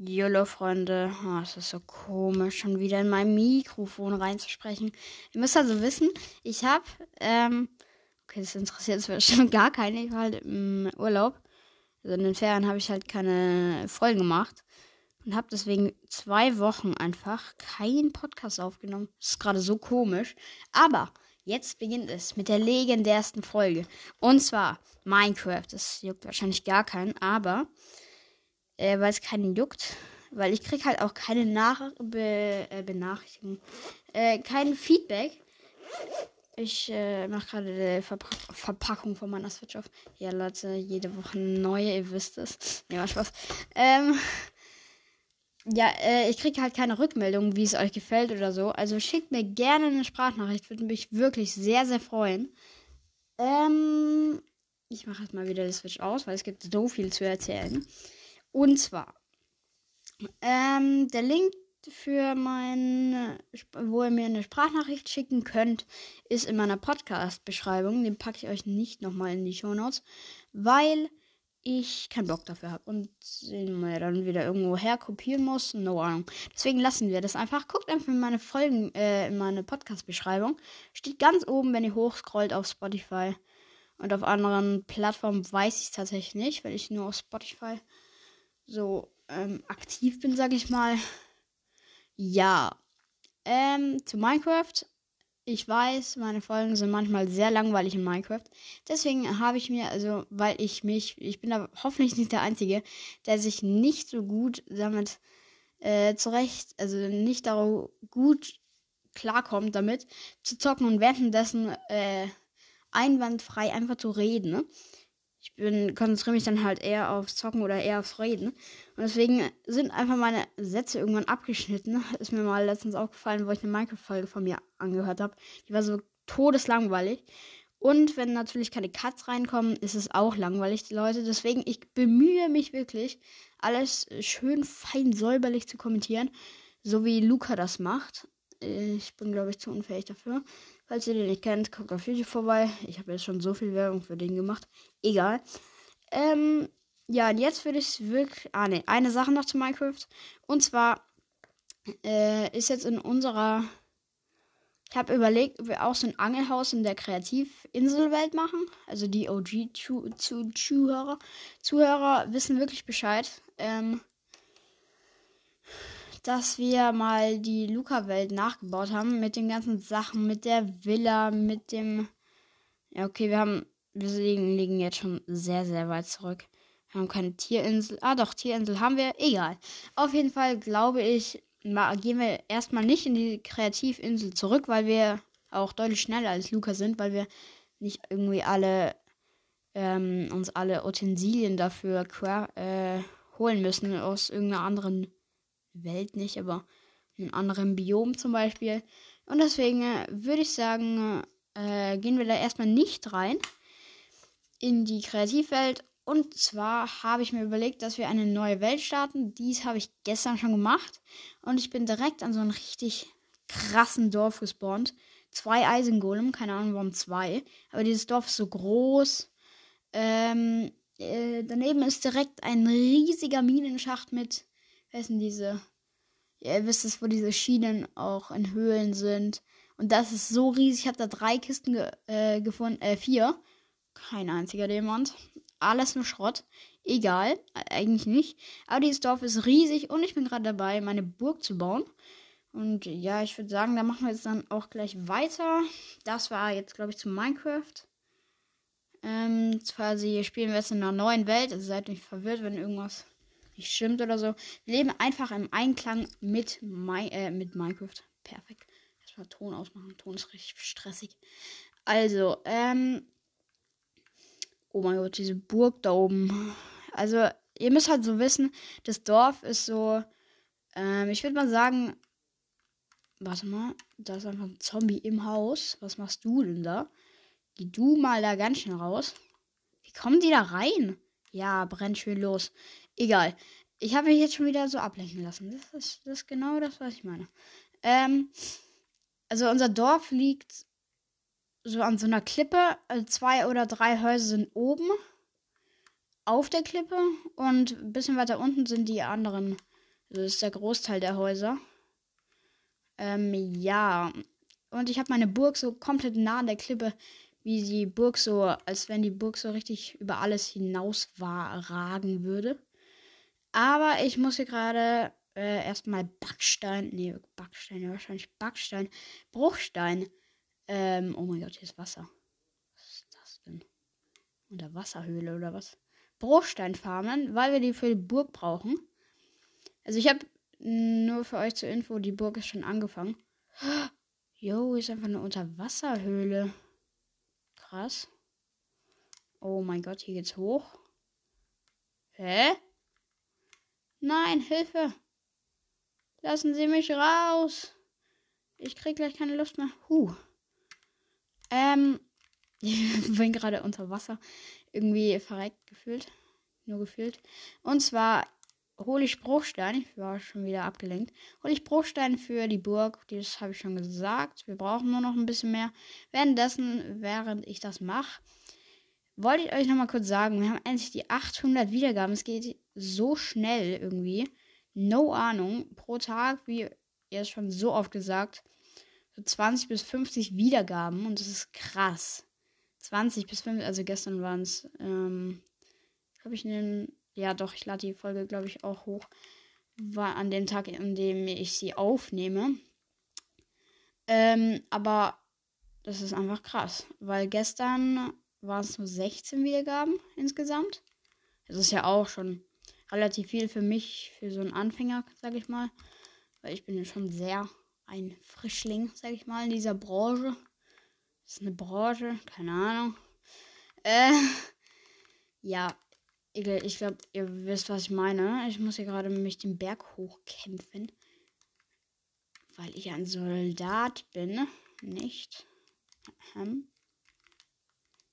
YOLO, Freunde. Oh, es ist so komisch, schon wieder in mein Mikrofon reinzusprechen. Ihr müsst also wissen, ich habe, ähm, okay, das interessiert jetzt bestimmt gar keine. Ich war halt im Urlaub. Also in den Ferien habe ich halt keine Folgen gemacht. Und habe deswegen zwei Wochen einfach keinen Podcast aufgenommen. Das ist gerade so komisch. Aber jetzt beginnt es mit der legendärsten Folge. Und zwar Minecraft. Das juckt wahrscheinlich gar keinen, aber äh, weil es keinen juckt. Weil ich krieg halt auch keine Nach Be äh, Benachrichtigung, äh, kein Feedback. Ich äh, mache gerade die Verpa Verpackung von meiner Switch auf. Ja, Leute, jede Woche neue, ihr wisst es. Ja, Spaß. Ähm, ja, äh, ich kriege halt keine Rückmeldung, wie es euch gefällt oder so. Also schickt mir gerne eine Sprachnachricht, würde mich wirklich sehr, sehr freuen. Ähm, ich mache jetzt mal wieder die Switch aus, weil es gibt so viel zu erzählen. Und zwar, ähm, der Link für mein, wo ihr mir eine Sprachnachricht schicken könnt, ist in meiner Podcast-Beschreibung. Den packe ich euch nicht nochmal in die Show Notes, weil ich keinen Bock dafür habe und den mal dann wieder irgendwo her kopieren muss. No Ahnung. Deswegen lassen wir das einfach. Guckt einfach in meine Folgen, äh, in meine Podcast-Beschreibung. Steht ganz oben, wenn ihr hochscrollt auf Spotify. Und auf anderen Plattformen weiß ich es tatsächlich nicht, weil ich nur auf Spotify so ähm, aktiv bin, sag ich mal. Ja. Ähm, zu Minecraft. Ich weiß, meine Folgen sind manchmal sehr langweilig in Minecraft. Deswegen habe ich mir, also, weil ich mich, ich bin da hoffentlich nicht der Einzige, der sich nicht so gut damit äh, zurecht, also nicht darauf gut klarkommt damit, zu zocken und währenddessen äh, einwandfrei einfach zu reden. Ne? Ich bin, konzentriere mich dann halt eher aufs Zocken oder eher aufs Reden. Und deswegen sind einfach meine Sätze irgendwann abgeschnitten. Ist mir mal letztens aufgefallen, wo ich eine Minecraft-Folge von mir angehört habe. Die war so todeslangweilig. Und wenn natürlich keine Cuts reinkommen, ist es auch langweilig, die Leute. Deswegen, ich bemühe mich wirklich, alles schön fein säuberlich zu kommentieren. So wie Luca das macht. Ich bin, glaube ich, zu unfähig dafür. Falls ihr den nicht kennt, guckt auf YouTube vorbei. Ich habe jetzt schon so viel Werbung für den gemacht. Egal. Ähm, ja, und jetzt würde ich wirklich. Ah, ne, eine Sache noch zu Minecraft. Und zwar äh, ist jetzt in unserer. Ich habe überlegt, ob wir auch so ein Angelhaus in der Kreativinselwelt machen. Also die OG-Zuhörer Zuhörer wissen wirklich Bescheid. Ähm, dass wir mal die Luca-Welt nachgebaut haben mit den ganzen Sachen, mit der Villa, mit dem. Ja, okay, wir haben. Wir liegen, jetzt schon sehr, sehr weit zurück. Wir haben keine Tierinsel. Ah, doch, Tierinsel haben wir. Egal. Auf jeden Fall glaube ich, gehen wir erstmal nicht in die Kreativinsel zurück, weil wir auch deutlich schneller als Luca sind, weil wir nicht irgendwie alle ähm, uns alle Utensilien dafür äh, holen müssen aus irgendeiner anderen Welt nicht, aber in einem anderen Biom zum Beispiel. Und deswegen äh, würde ich sagen, äh, gehen wir da erstmal nicht rein in die Kreativwelt. Und zwar habe ich mir überlegt, dass wir eine neue Welt starten. Dies habe ich gestern schon gemacht. Und ich bin direkt an so einem richtig krassen Dorf gespawnt. Zwei Eisengolem, keine Ahnung warum zwei. Aber dieses Dorf ist so groß. Ähm, äh, daneben ist direkt ein riesiger Minenschacht mit wer ist denn diese? Ja, ihr wisst es, wo diese Schienen auch in Höhlen sind. Und das ist so riesig. Ich habe da drei Kisten ge äh, gefunden. Äh, vier. Kein einziger Diamant. Alles nur Schrott. Egal. Eigentlich nicht. Aber dieses Dorf ist riesig und ich bin gerade dabei, meine Burg zu bauen. Und ja, ich würde sagen, da machen wir jetzt dann auch gleich weiter. Das war jetzt, glaube ich, zu Minecraft. Ähm, quasi spielen wir jetzt in einer neuen Welt. Also seid nicht verwirrt, wenn irgendwas nicht stimmt oder so. Wir leben einfach im Einklang mit, My, äh, mit Minecraft. Perfekt. Erstmal Ton ausmachen. Ton ist richtig stressig. Also, ähm. Oh mein Gott, diese Burg da oben. Also, ihr müsst halt so wissen, das Dorf ist so. Ähm, ich würde mal sagen. Warte mal, da ist einfach ein Zombie im Haus. Was machst du denn da? Geh du mal da ganz schnell raus. Wie kommen die da rein? Ja, brennt schön los. Egal. Ich habe mich jetzt schon wieder so ablenken lassen. Das ist, das ist genau das, was ich meine. Ähm, also unser Dorf liegt so an so einer Klippe. Also zwei oder drei Häuser sind oben auf der Klippe und ein bisschen weiter unten sind die anderen Also das ist der Großteil der Häuser. Ähm, ja. Und ich habe meine Burg so komplett nah an der Klippe, wie die Burg so, als wenn die Burg so richtig über alles hinaus war, ragen würde. Aber ich muss hier gerade äh, erstmal Backstein, nee, Backstein, ja wahrscheinlich Backstein, Bruchstein. Ähm, oh mein Gott, hier ist Wasser. Was ist das denn? Unter Wasserhöhle oder was? Bruchstein farmen, weil wir die für die Burg brauchen. Also ich habe nur für euch zur Info, die Burg ist schon angefangen. Jo, ist einfach eine Unterwasserhöhle. Krass. Oh mein Gott, hier geht's hoch. Hä? Nein, Hilfe! Lassen Sie mich raus! Ich krieg gleich keine Lust mehr. Huh. Ähm, ich bin gerade unter Wasser. Irgendwie verreckt gefühlt. Nur gefühlt. Und zwar hole ich Bruchstein. Ich war schon wieder abgelenkt. Hole ich Bruchstein für die Burg. Das habe ich schon gesagt. Wir brauchen nur noch ein bisschen mehr. Währenddessen, während ich das mache, wollte ich euch noch mal kurz sagen, wir haben endlich die 800 Wiedergaben. Es geht so schnell irgendwie. No Ahnung. Pro Tag, wie ihr es schon so oft gesagt, so 20 bis 50 Wiedergaben. Und das ist krass. 20 bis 50, also gestern waren es, ähm, habe ich einen ja, doch, ich lade die Folge, glaube ich, auch hoch. War an dem Tag, an dem ich sie aufnehme. Ähm, aber das ist einfach krass, weil gestern waren es nur 16 Wiedergaben insgesamt. Das ist ja auch schon relativ viel für mich, für so einen Anfänger, sag ich mal. Weil ich bin ja schon sehr ein Frischling, sag ich mal, in dieser Branche. Das ist eine Branche, keine Ahnung. Äh, ja, ich glaube, ihr wisst, was ich meine. Ich muss hier gerade mich den Berg hochkämpfen. Weil ich ein Soldat bin. Nicht. Hm.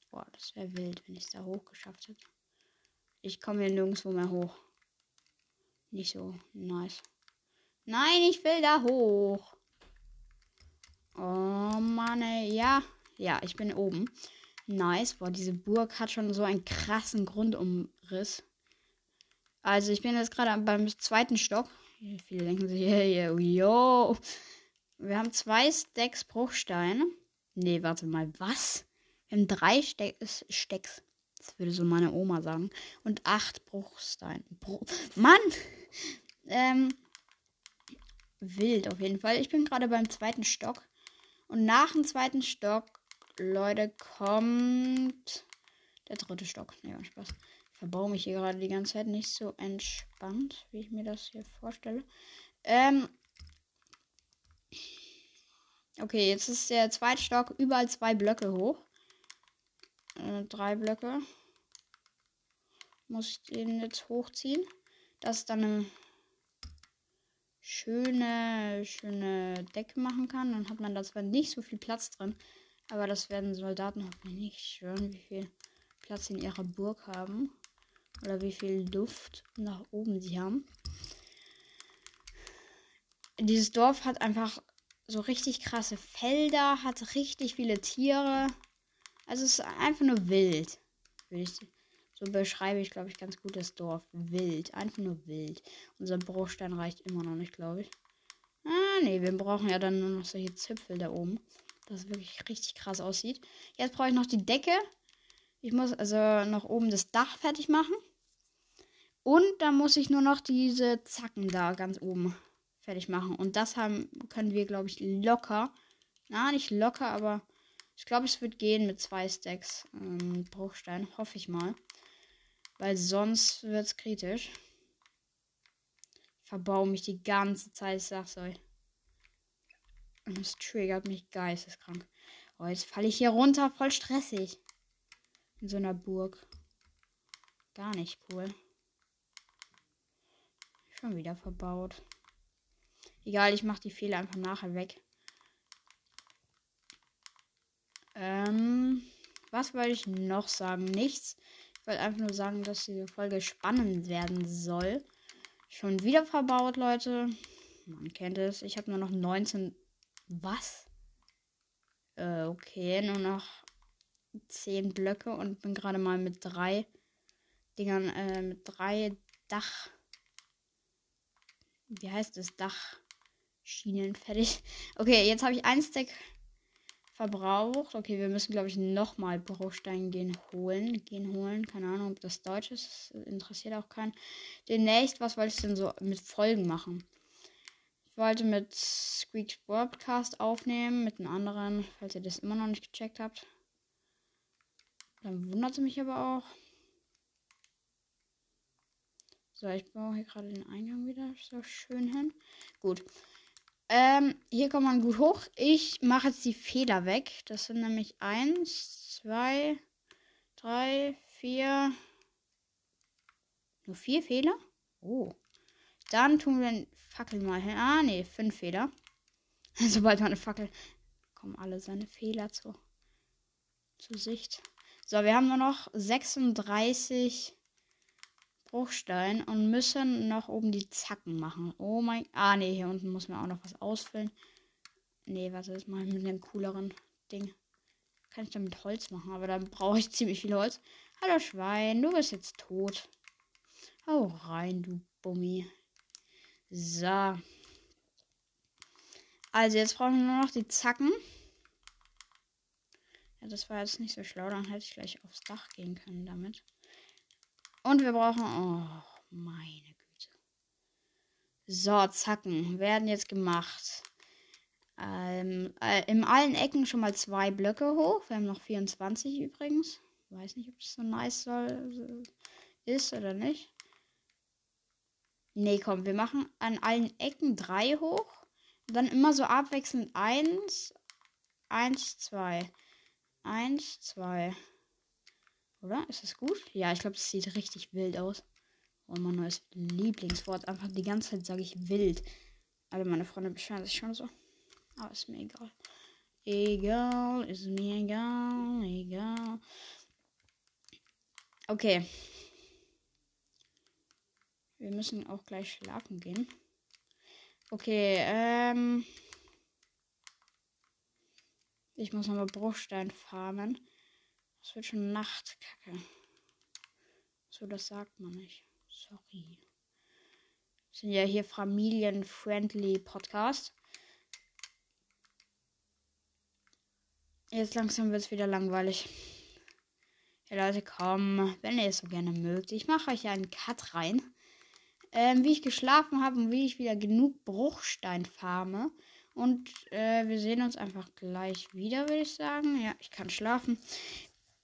Boah, das wäre wild, wenn ich es da hoch geschafft hätte. Ich komme hier nirgendwo mehr hoch. Nicht so nice. Nein, ich will da hoch. Oh Mann, ey. ja. Ja, ich bin oben. Nice. Boah, diese Burg hat schon so einen krassen Grundumriss. Also, ich bin jetzt gerade beim zweiten Stock. Viele denken sich, hey, yo. Wir haben zwei Stacks Bruchsteine. Nee, warte mal, was? Wir haben drei Ste Stacks. Das würde so meine Oma sagen. Und acht Bruchsteine. Bruch Mann! Ähm, wild auf jeden Fall. Ich bin gerade beim zweiten Stock. Und nach dem zweiten Stock Leute, kommt der dritte Stock. Ja, Spaß. Ich verbaue mich hier gerade die ganze Zeit nicht so entspannt, wie ich mir das hier vorstelle. Ähm. Okay, jetzt ist der zweite Stock überall zwei Blöcke hoch. Äh, drei Blöcke. Muss ich den jetzt hochziehen. Das ist dann eine schöne, schöne Decke machen kann. Dann hat man da zwar nicht so viel Platz drin, aber das werden Soldaten hoffentlich nicht hören, wie viel Platz in ihrer Burg haben. Oder wie viel Luft nach oben sie haben. Dieses Dorf hat einfach so richtig krasse Felder, hat richtig viele Tiere. Also es ist einfach nur wild. Ich, so beschreibe ich, glaube ich, ganz gut das Dorf. Wild. Einfach nur wild. Unser Bruchstein reicht immer noch nicht, glaube ich. Ah, nee, wir brauchen ja dann nur noch solche Zipfel da oben das wirklich richtig krass aussieht. Jetzt brauche ich noch die Decke. Ich muss also noch oben das Dach fertig machen. Und dann muss ich nur noch diese Zacken da ganz oben fertig machen. Und das haben, können wir, glaube ich, locker. Na, nicht locker, aber ich glaube, es wird gehen mit zwei Stacks ähm, Bruchstein. Hoffe ich mal. Weil sonst wird es kritisch. Verbau mich die ganze Zeit, sag's euch. Das triggert mich geisteskrank. Oh, jetzt falle ich hier runter, voll stressig. In so einer Burg. Gar nicht cool. Schon wieder verbaut. Egal, ich mache die Fehler einfach nachher weg. Ähm, was wollte ich noch sagen? Nichts. Ich wollte einfach nur sagen, dass diese Folge spannend werden soll. Schon wieder verbaut, Leute. Man kennt es. Ich habe nur noch 19 was? Äh, okay, nur noch 10 Blöcke und bin gerade mal mit drei Dingern, äh, mit drei Dach. wie heißt es, Dachschienen fertig. Okay, jetzt habe ich ein Stack verbraucht. Okay, wir müssen, glaube ich, nochmal Bruchstein gehen holen. Gehen holen. Keine Ahnung, ob das Deutsch ist. Das interessiert auch keinen. Demnächst, was wollte ich denn so mit Folgen machen? Ich wollte mit Squeaks Broadcast aufnehmen, mit einem anderen, falls ihr das immer noch nicht gecheckt habt. Dann wundert es mich aber auch. So, ich baue hier gerade den Eingang wieder so schön hin. Gut. Ähm, hier kommt man gut hoch. Ich mache jetzt die Fehler weg. Das sind nämlich eins, zwei, drei, vier. Nur vier Fehler? Oh. Dann tun wir den Fackel mal hin. Ah, nee, fünf Fehler. Sobald man eine Fackel. Kommen alle seine Fehler zu, zur Sicht. So, wir haben nur noch 36 Bruchstein und müssen noch oben die Zacken machen. Oh mein. Ah, nee, hier unten muss man auch noch was ausfüllen. Nee, das mache ich mit einem cooleren Ding. Kann ich dann mit Holz machen, aber dann brauche ich ziemlich viel Holz. Hallo Schwein, du bist jetzt tot. Hau rein, du Bummi. So. Also, jetzt brauchen wir nur noch die Zacken. Ja, das war jetzt nicht so schlau. Dann hätte ich gleich aufs Dach gehen können damit. Und wir brauchen. Oh, meine Güte. So, Zacken werden jetzt gemacht. Ähm, äh, in allen Ecken schon mal zwei Blöcke hoch. Wir haben noch 24 übrigens. Weiß nicht, ob das so nice soll, ist oder nicht. Nee, komm, wir machen an allen Ecken drei hoch. Dann immer so abwechselnd eins, eins, zwei, eins, zwei. Oder? Ist das gut? Ja, ich glaube, das sieht richtig wild aus. Oh, mein neues Lieblingswort. Einfach die ganze Zeit sage ich wild. Alle meine Freunde beschweren sich schon so. Aber ist mir egal. Egal, ist mir egal, egal. Okay. Wir müssen auch gleich schlafen gehen. Okay, ähm. Ich muss nochmal Bruchstein farmen. Es wird schon Nacht, Kacke. So, das sagt man nicht. Sorry. Wir sind ja hier familienfriendly Podcast. Jetzt langsam wird es wieder langweilig. Ja, Leute, komm, wenn ihr es so gerne mögt. Ich mache euch einen Cut rein. Ähm, wie ich geschlafen habe und wie ich wieder genug Bruchstein farme. Und äh, wir sehen uns einfach gleich wieder, würde ich sagen. Ja, ich kann schlafen.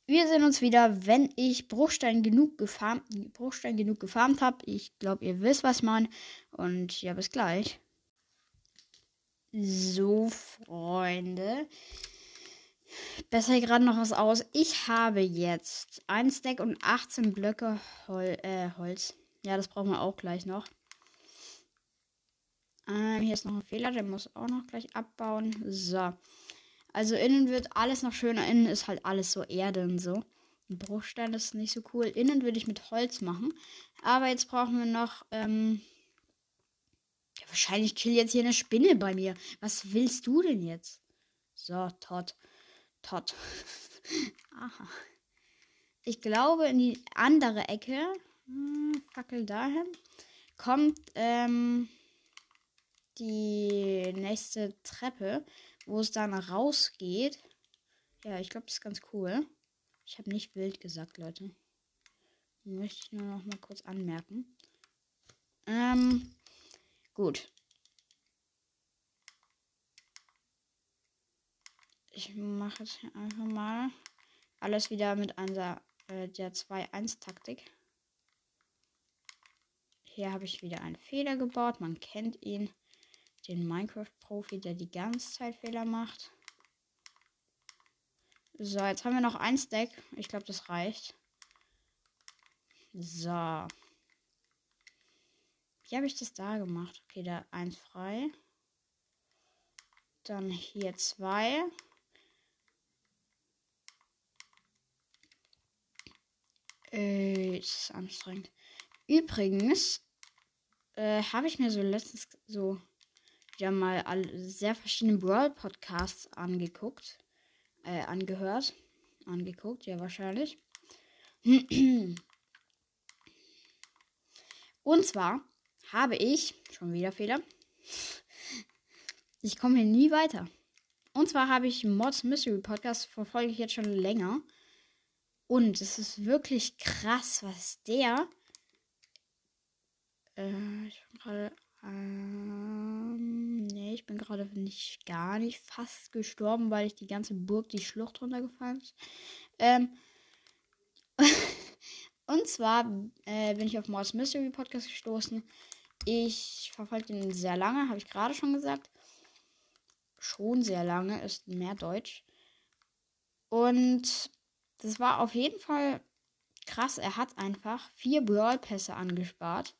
Wir sehen uns wieder, wenn ich Bruchstein genug gefarmt, Bruchstein genug gefarmt habe. Ich glaube, ihr wisst, was man. Und ja, bis gleich. So, Freunde. Besser gerade noch was aus. Ich habe jetzt ein Stack und 18 Blöcke Hol äh, Holz. Ja, das brauchen wir auch gleich noch. Ähm, hier ist noch ein Fehler, der muss auch noch gleich abbauen. So. Also innen wird alles noch schöner. Innen ist halt alles so Erde und so. Ein Bruchstein ist nicht so cool. Innen würde ich mit Holz machen. Aber jetzt brauchen wir noch. Ähm ja, wahrscheinlich chill jetzt hier eine Spinne bei mir. Was willst du denn jetzt? So, Todd. Todd. Aha. Ich glaube, in die andere Ecke. Hm, Fackel dahin. Kommt ähm, die nächste Treppe wo es dann rausgeht. Ja, ich glaube, das ist ganz cool. Ich habe nicht wild gesagt, Leute. Möchte ich nur noch mal kurz anmerken. Ähm, gut. Ich mache jetzt hier einfach mal alles wieder mit einer äh, der 2-1-Taktik. Hier habe ich wieder einen Fehler gebaut. Man kennt ihn den Minecraft-Profi, der die ganze Zeit Fehler macht. So, jetzt haben wir noch ein Stack. Ich glaube, das reicht. So. Wie habe ich das da gemacht? Okay, da eins frei. Dann hier zwei. Äh, das ist anstrengend. Übrigens äh, habe ich mir so letztens so ja mal sehr verschiedene Brawl Podcasts angeguckt. Äh, angehört. Angeguckt, ja wahrscheinlich. Und zwar habe ich, schon wieder Fehler, ich komme hier nie weiter. Und zwar habe ich Mods Mystery Podcast, verfolge ich jetzt schon länger. Und es ist wirklich krass, was der. Äh, ich bin gerade. Ähm, nee, ich bin gerade nicht gar nicht fast gestorben, weil ich die ganze Burg die Schlucht runtergefallen ist. Ähm. und zwar äh, bin ich auf Mods Mystery Podcast gestoßen. Ich verfolge den sehr lange, habe ich gerade schon gesagt. Schon sehr lange, ist mehr Deutsch. Und das war auf jeden Fall krass. Er hat einfach vier Brawl-Pässe angespart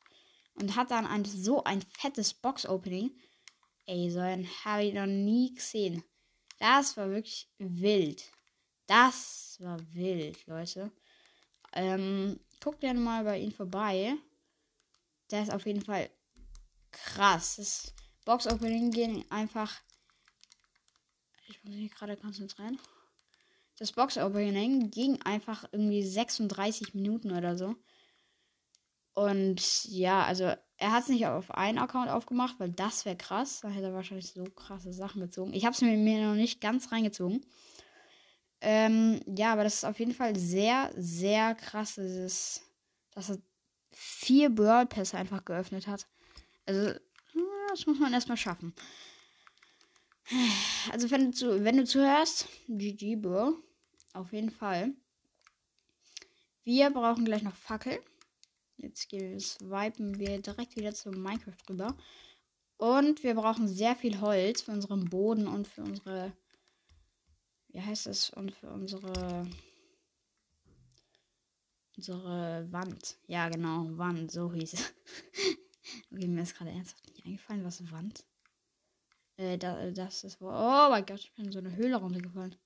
und hat dann ein, so ein fettes Box-Opening. Ey, so einen habe ich noch nie gesehen. Das war wirklich wild. Das war wild, Leute. Ähm, guckt gerne mal bei ihm vorbei. Der ist auf jeden Fall krass. Das Box-Opening ging einfach. Ich muss mich gerade konzentrieren. Das Box-Opening ging einfach irgendwie 36 Minuten oder so. Und ja, also er hat es nicht auf einen Account aufgemacht, weil das wäre krass. Da hätte er wahrscheinlich so krasse Sachen gezogen. Ich habe es mir, mir noch nicht ganz reingezogen. Ähm, ja, aber das ist auf jeden Fall sehr, sehr krass, dieses, dass er vier Brawl Pässe einfach geöffnet hat. Also, das muss man erstmal schaffen. Also, wenn du, zu, wenn du zuhörst, GG, Bro. Auf jeden Fall. Wir brauchen gleich noch Fackel. Jetzt swipen wir direkt wieder zu Minecraft rüber. Und wir brauchen sehr viel Holz für unseren Boden und für unsere. Wie heißt es? Und für unsere. Unsere Wand. Ja, genau, Wand, so hieß es. okay, mir ist gerade ernsthaft nicht eingefallen, was Wand. Äh, da, das ist. Oh mein Gott, ich bin in so eine Höhle runtergefallen.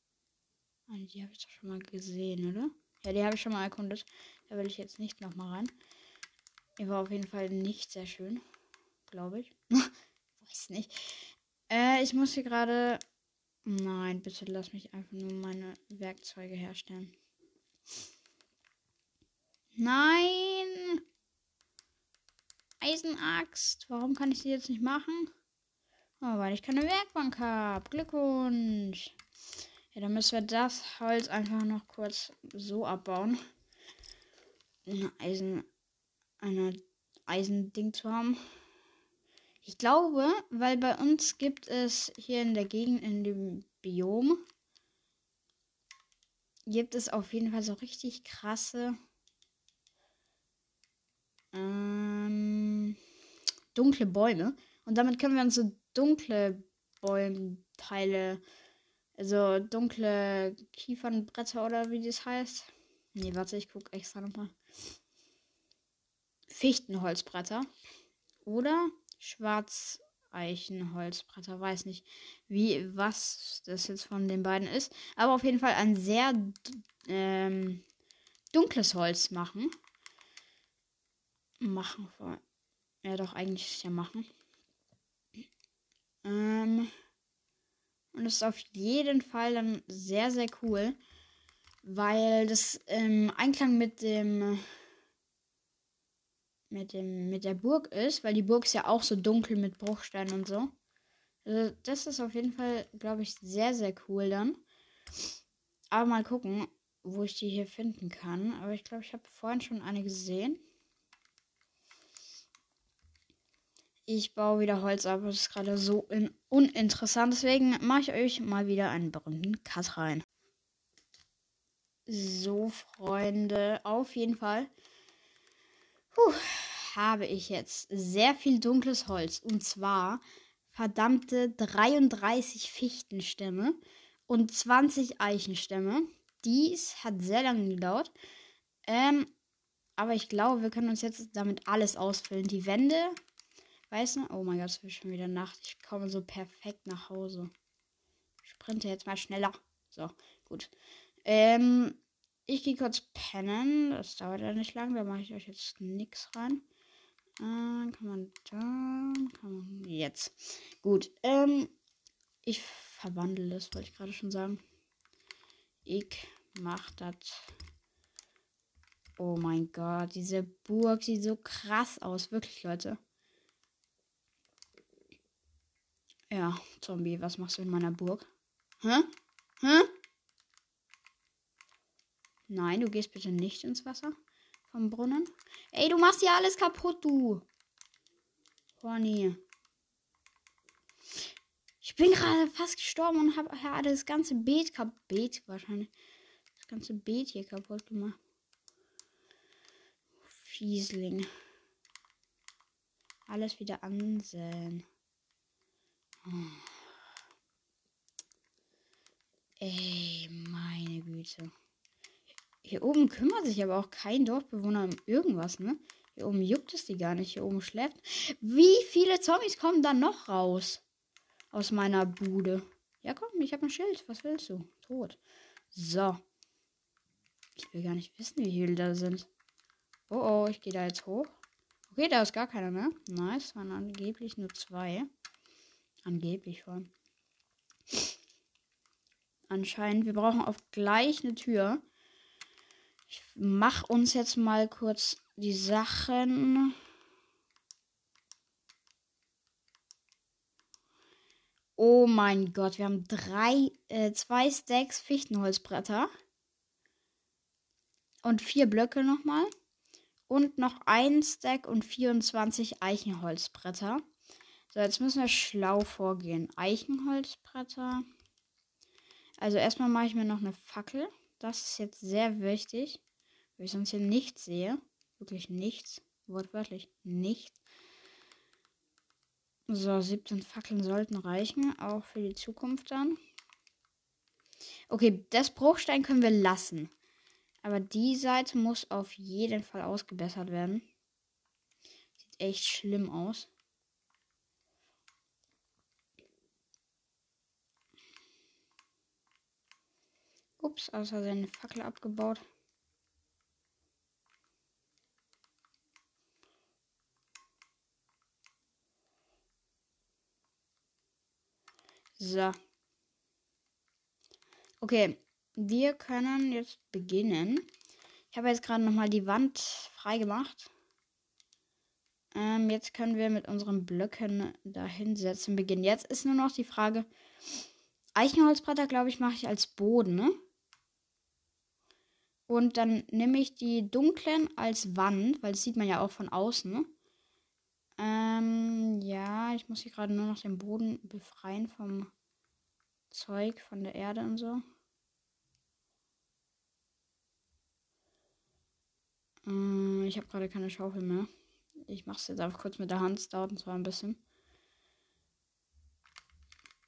Ah, die habe ich doch schon mal gesehen, oder? Ja, die habe ich schon mal erkundet. Da will ich jetzt nicht nochmal rein. Die war auf jeden Fall nicht sehr schön. Glaube ich. Weiß nicht. Äh, ich muss hier gerade. Nein, bitte lass mich einfach nur meine Werkzeuge herstellen. Nein! Eisenaxt. Warum kann ich sie jetzt nicht machen? Oh, weil ich keine Werkbank habe. Glückwunsch. Ja, dann müssen wir das Holz einfach noch kurz so abbauen. Eine Eisen, eine Eisending zu haben. Ich glaube, weil bei uns gibt es hier in der Gegend, in dem Biom, gibt es auf jeden Fall so richtig krasse ähm, dunkle Bäume. Und damit können wir uns so dunkle Bäumteile also dunkle Kiefernbretter oder wie das heißt. Nee, warte, ich gucke extra nochmal. Fichtenholzbretter. Oder Schwarzeichenholzbretter. Weiß nicht, wie, was das jetzt von den beiden ist. Aber auf jeden Fall ein sehr ähm, dunkles Holz machen. Machen. Ja, doch, eigentlich ja machen. Ähm. Und ist auf jeden Fall dann sehr, sehr cool. Weil das im Einklang mit dem. Mit dem. mit der Burg ist, weil die Burg ist ja auch so dunkel mit Bruchsteinen und so. Also das ist auf jeden Fall, glaube ich, sehr, sehr cool dann. Aber mal gucken, wo ich die hier finden kann. Aber ich glaube, ich habe vorhin schon eine gesehen. Ich baue wieder Holz ab. Das ist gerade so uninteressant. Deswegen mache ich euch mal wieder einen berühmten Cut rein. So, Freunde, auf jeden Fall puh, habe ich jetzt sehr viel dunkles Holz. Und zwar verdammte 33 Fichtenstämme und 20 Eichenstämme. Dies hat sehr lange gedauert. Ähm, aber ich glaube, wir können uns jetzt damit alles ausfüllen. Die Wände Weißt du? Oh mein Gott, es wird schon wieder Nacht. Ich komme so perfekt nach Hause. Sprinte jetzt mal schneller. So, gut. Ähm, ich gehe kurz pennen. Das dauert ja nicht lang. Da mache ich euch jetzt nichts rein. Äh, kann man da. Kann man jetzt. Gut. Ähm, ich verwandle das, wollte ich gerade schon sagen. Ich mach das. Oh mein Gott, diese Burg sieht so krass aus. Wirklich, Leute. Ja, Zombie, was machst du in meiner Burg? Hä? Hä? Nein, du gehst bitte nicht ins Wasser vom Brunnen. Ey, du machst ja alles kaputt, du. Horny. Ich bin gerade fast gestorben und habe ja, das ganze Beet kaputt. Beet wahrscheinlich. Das ganze Beet hier kaputt gemacht. Fiesling. Alles wieder ansehen. Oh. Ey, meine Güte. Hier oben kümmert sich aber auch kein Dorfbewohner um irgendwas, ne? Hier oben juckt es die gar nicht. Hier oben schläft. Wie viele Zombies kommen dann noch raus? Aus meiner Bude. Ja, komm, ich habe ein Schild. Was willst du? Tot. So. Ich will gar nicht wissen, wie viele da sind. Oh, oh, ich gehe da jetzt hoch. Okay, da ist gar keiner mehr. Nice, waren angeblich nur zwei. Angeblich von. Anscheinend, wir brauchen auf gleich eine Tür. Ich mach uns jetzt mal kurz die Sachen. Oh mein Gott, wir haben drei, äh, zwei Stacks Fichtenholzbretter. Und vier Blöcke nochmal. Und noch ein Stack und 24 Eichenholzbretter. So, jetzt müssen wir schlau vorgehen. Eichenholzbretter. Also erstmal mache ich mir noch eine Fackel. Das ist jetzt sehr wichtig, weil ich sonst hier nichts sehe. Wirklich nichts. Wortwörtlich nichts. So, 17 Fackeln sollten reichen, auch für die Zukunft dann. Okay, das Bruchstein können wir lassen. Aber die Seite muss auf jeden Fall ausgebessert werden. Sieht echt schlimm aus. Ups, außer seine Fackel abgebaut. So. Okay, wir können jetzt beginnen. Ich habe jetzt gerade nochmal die Wand freigemacht. Ähm, jetzt können wir mit unseren Blöcken da hinsetzen beginnen. Jetzt ist nur noch die Frage. Eichenholzbretter, glaube ich, mache ich als Boden, ne? Und dann nehme ich die dunklen als Wand, weil das sieht man ja auch von außen. Ähm, ja, ich muss hier gerade nur noch den Boden befreien vom Zeug, von der Erde und so. Ähm, ich habe gerade keine Schaufel mehr. Ich mache es jetzt einfach kurz mit der Hand. Es dauert zwar ein bisschen.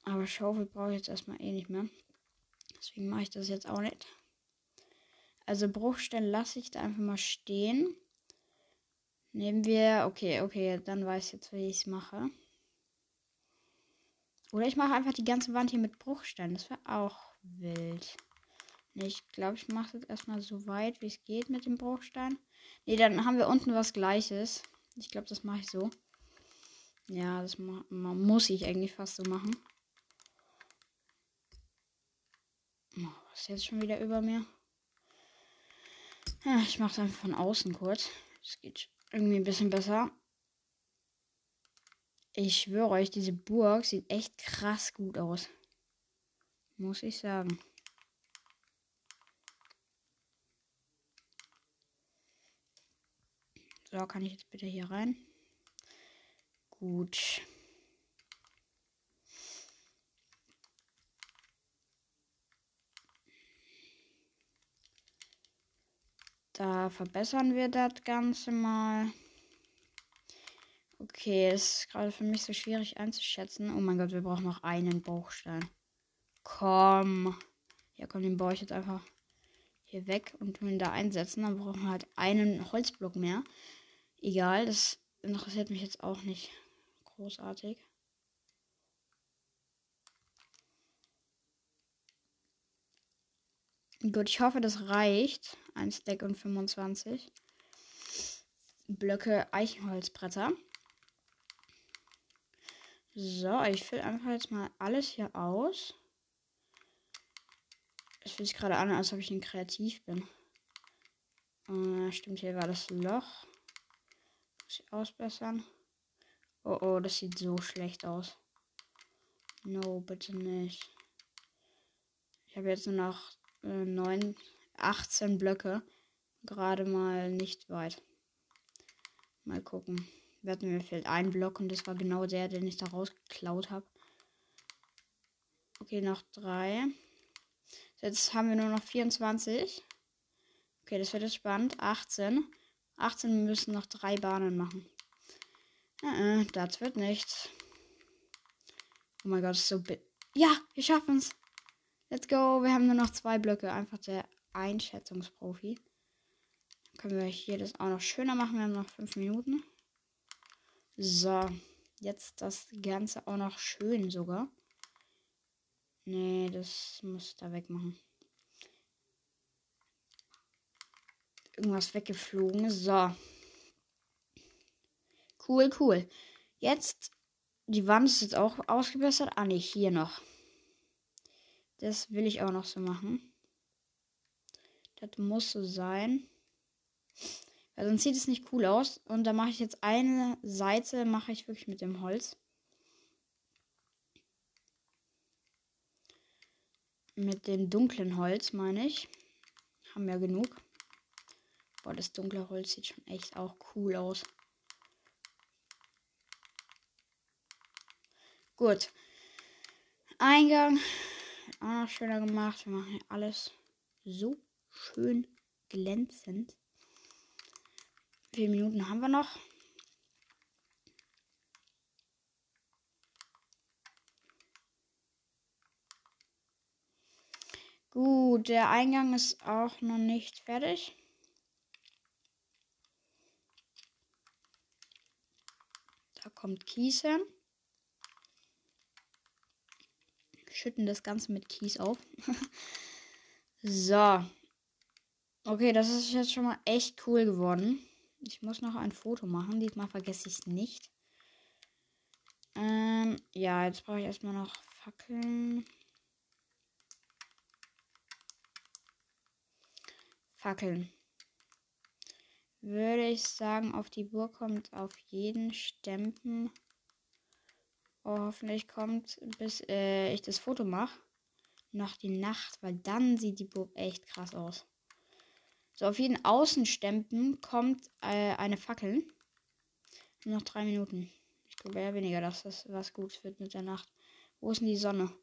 Aber Schaufel brauche ich jetzt erstmal eh nicht mehr. Deswegen mache ich das jetzt auch nicht. Also Bruchstellen lasse ich da einfach mal stehen. Nehmen wir. Okay, okay, dann weiß ich jetzt, wie ich es mache. Oder ich mache einfach die ganze Wand hier mit Bruchsteinen. Das wäre auch wild. Nee, ich glaube, ich mache das erstmal so weit, wie es geht mit dem Bruchstein. Ne, dann haben wir unten was gleiches. Ich glaube, das mache ich so. Ja, das muss ich eigentlich fast so machen. Oh, was ist jetzt schon wieder über mir? Ja, ich mache es einfach von außen kurz. Das geht irgendwie ein bisschen besser. Ich schwöre euch, diese Burg sieht echt krass gut aus. Muss ich sagen. So, kann ich jetzt bitte hier rein? Gut. Da verbessern wir das Ganze mal. Okay, ist gerade für mich so schwierig einzuschätzen. Oh mein Gott, wir brauchen noch einen Bauchstein. Komm. Ja, komm, den baue ich jetzt einfach hier weg und tun ihn da einsetzen. Dann brauchen wir halt einen Holzblock mehr. Egal, das interessiert mich jetzt auch nicht großartig. Gut, ich hoffe, das reicht. Ein Stack und 25. Blöcke Eichenholzbretter. So, ich fülle einfach jetzt mal alles hier aus. Es fühlt sich gerade an, als ob ich ein Kreativ bin. Äh, stimmt, hier war das Loch. Muss ich ausbessern. Oh, oh, das sieht so schlecht aus. No, bitte nicht. Ich habe jetzt nur noch äh, 9, 18 Blöcke. Gerade mal nicht weit. Mal gucken. Wetten, mir fehlt ein Block und das war genau der, den ich da rausgeklaut habe. Okay, noch drei. Jetzt haben wir nur noch 24. Okay, das wird jetzt spannend. 18. 18 müssen noch drei Bahnen machen. Äh, das wird nichts. Oh mein Gott, ist so. Ja, wir schaffen es. Let's go. Wir haben nur noch zwei Blöcke. Einfach der Einschätzungsprofi. Können wir hier das auch noch schöner machen. Wir haben noch fünf Minuten. So. Jetzt das Ganze auch noch schön sogar. Nee, das muss da wegmachen. Irgendwas weggeflogen. So. Cool, cool. Jetzt, die Wand ist jetzt auch ausgebessert. Ah, nee, hier noch. Das will ich auch noch so machen. Das muss so sein. Weil sonst sieht es nicht cool aus. Und da mache ich jetzt eine Seite, mache ich wirklich mit dem Holz. Mit dem dunklen Holz, meine ich. Haben wir genug. Boah, das dunkle Holz sieht schon echt auch cool aus. Gut. Eingang. Noch schöner gemacht. Wir machen alles so schön glänzend. Wie viele Minuten haben wir noch? Gut, der Eingang ist auch noch nicht fertig. Da kommt Kies hin. Schütten das Ganze mit Kies auf. so. Okay, das ist jetzt schon mal echt cool geworden. Ich muss noch ein Foto machen. Diesmal vergesse ich es nicht. Ähm, ja, jetzt brauche ich erstmal noch Fackeln. Fackeln. Würde ich sagen, auf die Burg kommt auf jeden Stempel. Oh, hoffentlich kommt, bis äh, ich das Foto mache, noch die Nacht, weil dann sieht die Burg echt krass aus. So, auf jeden Außenstempel kommt äh, eine Fackel. Noch drei Minuten. Ich glaube eher weniger, dass das was Gutes wird mit der Nacht. Wo ist denn die Sonne?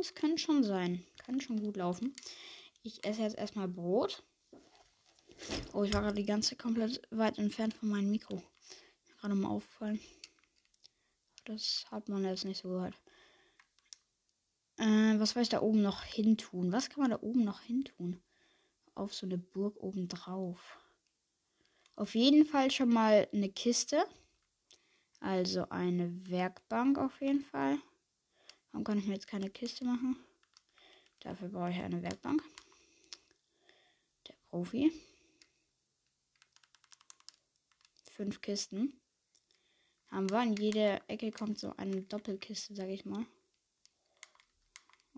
Es ah, kann schon sein. Kann schon gut laufen. Ich esse jetzt erstmal Brot. Oh, ich war gerade die ganze komplett weit entfernt von meinem Mikro. Gerade mal auffallen. Das hat man jetzt nicht so gehört. Äh, was soll ich da oben noch hin tun? Was kann man da oben noch hin tun? Auf so eine Burg oben drauf. Auf jeden Fall schon mal eine Kiste. Also eine Werkbank auf jeden Fall. Warum kann ich mir jetzt keine Kiste machen? Dafür brauche ich eine Werkbank. Profi. Fünf Kisten. Haben wir. In jede Ecke kommt so eine Doppelkiste, sag ich mal.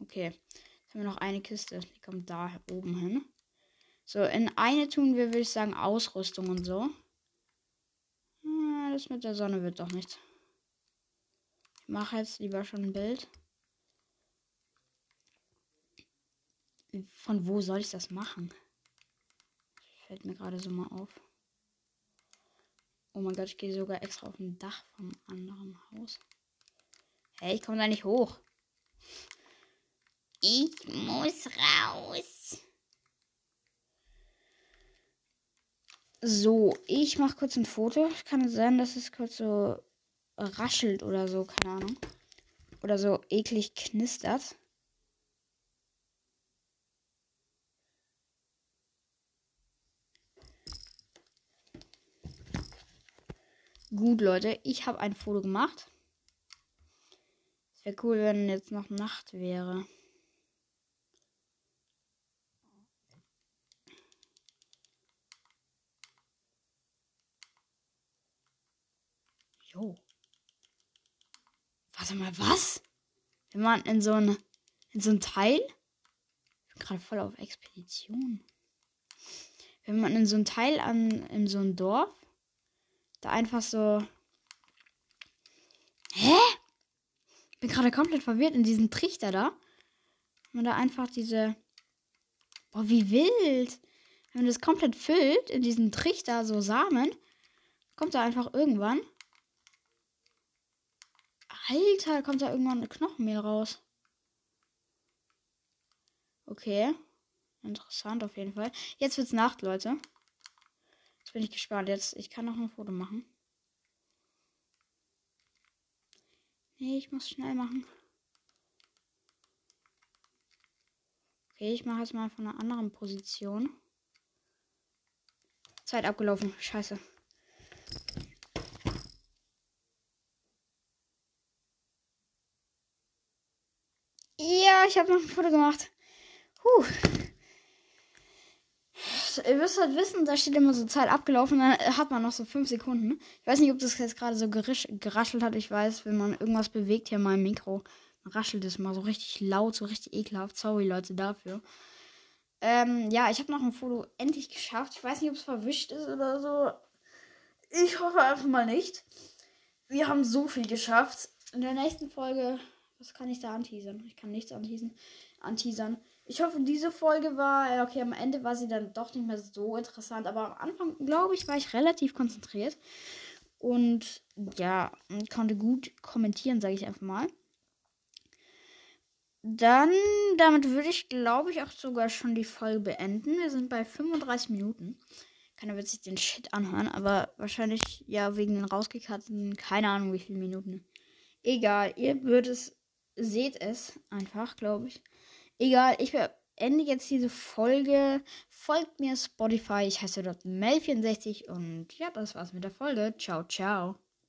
Okay. Jetzt haben wir noch eine Kiste. Die kommt da oben hin. So, in eine tun wir, würde ich sagen, Ausrüstung und so. Ah, das mit der Sonne wird doch nichts. Ich mache jetzt lieber schon ein Bild. Von wo soll ich das machen? Fällt mir gerade so mal auf. Oh mein Gott, ich gehe sogar extra auf dem Dach vom anderen Haus. Hey, ich komme da nicht hoch. Ich muss raus. So, ich mache kurz ein Foto. Kann es sein, dass es kurz so raschelt oder so, keine Ahnung. Oder so eklig knistert. Gut, Leute, ich habe ein Foto gemacht. Es wäre cool, wenn jetzt noch Nacht wäre. Jo. Warte mal, was? Wenn man in so ein in so ein Teil ich bin gerade voll auf Expedition. Wenn man in so ein Teil an in so ein Dorf da einfach so. Hä? bin gerade komplett verwirrt in diesem Trichter da. Man da einfach diese. Boah, wie wild. Wenn man das komplett füllt in diesen Trichter, so Samen, kommt da einfach irgendwann. Alter, kommt da irgendwann ein Knochenmehl raus. Okay. Interessant auf jeden Fall. Jetzt wird's Nacht, Leute. Bin ich gespannt. Jetzt, ich kann noch ein Foto machen. Nee, ich muss schnell machen. Okay, ich mache jetzt mal von einer anderen Position. Zeit abgelaufen. Scheiße. Ja, ich habe noch ein Foto gemacht. Huh. Ihr müsst halt wissen, da steht immer so Zeit abgelaufen, dann hat man noch so fünf Sekunden. Ich weiß nicht, ob das jetzt gerade so geraschelt hat. Ich weiß, wenn man irgendwas bewegt hier in meinem Mikro, raschelt es mal so richtig laut, so richtig ekelhaft. Sorry, Leute, dafür. Ähm, ja, ich habe noch ein Foto endlich geschafft. Ich weiß nicht, ob es verwischt ist oder so. Ich hoffe einfach mal nicht. Wir haben so viel geschafft. In der nächsten Folge, was kann ich da anteasern? Ich kann nichts anteasern. anteasern. Ich hoffe, diese Folge war, okay, am Ende war sie dann doch nicht mehr so interessant, aber am Anfang, glaube ich, war ich relativ konzentriert. Und ja, konnte gut kommentieren, sage ich einfach mal. Dann, damit würde ich, glaube ich, auch sogar schon die Folge beenden. Wir sind bei 35 Minuten. Keiner wird sich den Shit anhören, aber wahrscheinlich, ja, wegen den rausgekatten, keine Ahnung, wie viele Minuten. Egal, ihr würdet es, seht es einfach, glaube ich. Egal, ich beende jetzt diese Folge. Folgt mir Spotify. Ich heiße dort Mel64 und ja, das war's mit der Folge. Ciao, ciao.